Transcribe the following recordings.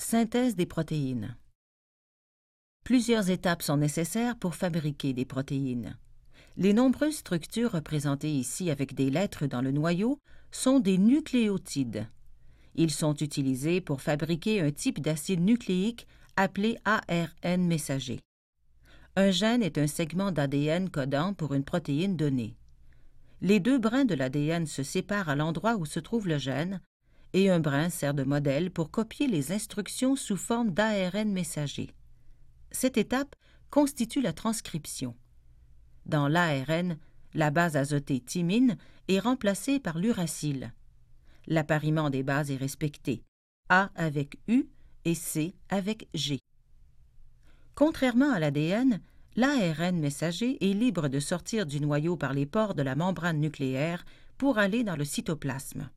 Synthèse des protéines. Plusieurs étapes sont nécessaires pour fabriquer des protéines. Les nombreuses structures représentées ici avec des lettres dans le noyau sont des nucléotides. Ils sont utilisés pour fabriquer un type d'acide nucléique appelé ARN messager. Un gène est un segment d'ADN codant pour une protéine donnée. Les deux brins de l'ADN se séparent à l'endroit où se trouve le gène et un brin sert de modèle pour copier les instructions sous forme d'ARN messager. Cette étape constitue la transcription. Dans l'ARN, la base azotée thymine est remplacée par l'uracile. L'appariement des bases est respecté, A avec U et C avec G. Contrairement à l'ADN, l'ARN messager est libre de sortir du noyau par les pores de la membrane nucléaire pour aller dans le cytoplasme.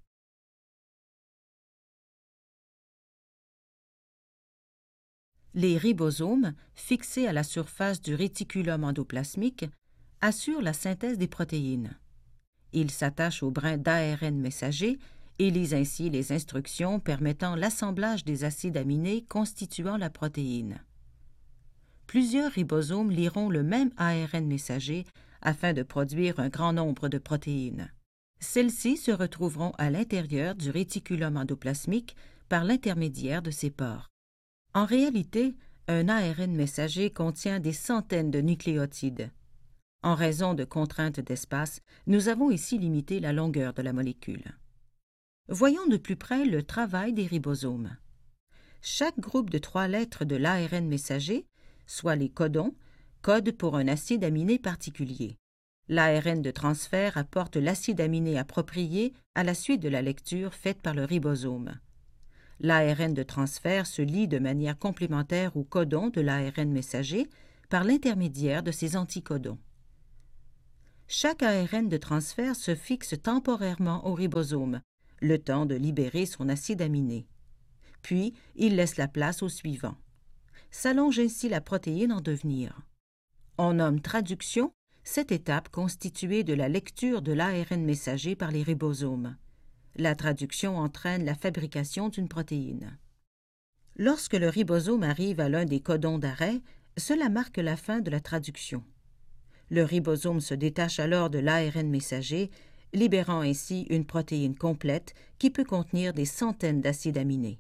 Les ribosomes, fixés à la surface du réticulum endoplasmique, assurent la synthèse des protéines. Ils s'attachent au brin d'ARN messager et lisent ainsi les instructions permettant l'assemblage des acides aminés constituant la protéine. Plusieurs ribosomes liront le même ARN messager afin de produire un grand nombre de protéines. Celles-ci se retrouveront à l'intérieur du réticulum endoplasmique par l'intermédiaire de ces pores. En réalité, un ARN messager contient des centaines de nucléotides. En raison de contraintes d'espace, nous avons ici limité la longueur de la molécule. Voyons de plus près le travail des ribosomes. Chaque groupe de trois lettres de l'ARN messager, soit les codons, code pour un acide aminé particulier. L'ARN de transfert apporte l'acide aminé approprié à la suite de la lecture faite par le ribosome. L'ARN de transfert se lie de manière complémentaire au codon de l'ARN messager par l'intermédiaire de ses anticodons. Chaque ARN de transfert se fixe temporairement au ribosome, le temps de libérer son acide aminé. Puis, il laisse la place au suivant. S'allonge ainsi la protéine en devenir. On nomme traduction cette étape constituée de la lecture de l'ARN messager par les ribosomes. La traduction entraîne la fabrication d'une protéine. Lorsque le ribosome arrive à l'un des codons d'arrêt, cela marque la fin de la traduction. Le ribosome se détache alors de l'ARN messager, libérant ainsi une protéine complète qui peut contenir des centaines d'acides aminés.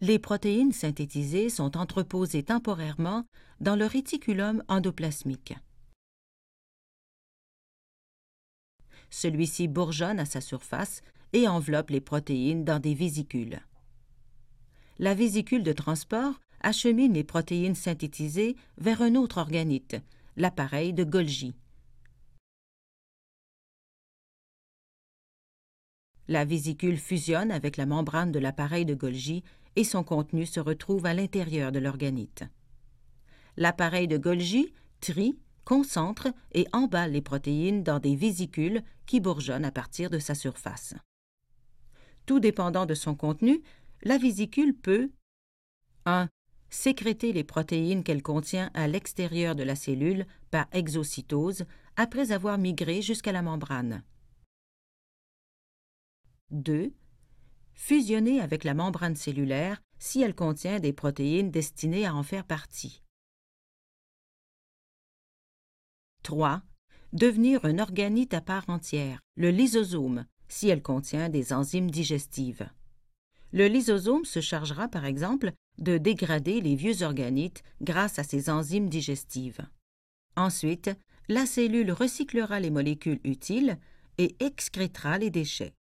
Les protéines synthétisées sont entreposées temporairement dans le réticulum endoplasmique. Celui-ci bourgeonne à sa surface et enveloppe les protéines dans des vésicules. La vésicule de transport achemine les protéines synthétisées vers un autre organite, l'appareil de Golgi. La vésicule fusionne avec la membrane de l'appareil de Golgi et son contenu se retrouve à l'intérieur de l'organite. L'appareil de Golgi trie concentre et emballe les protéines dans des vésicules qui bourgeonnent à partir de sa surface. Tout dépendant de son contenu, la vésicule peut 1. Sécréter les protéines qu'elle contient à l'extérieur de la cellule par exocytose après avoir migré jusqu'à la membrane. 2. Fusionner avec la membrane cellulaire si elle contient des protéines destinées à en faire partie. 3. Devenir un organite à part entière, le lysosome, si elle contient des enzymes digestives. Le lysosome se chargera, par exemple, de dégrader les vieux organites grâce à ses enzymes digestives. Ensuite, la cellule recyclera les molécules utiles et excrétera les déchets.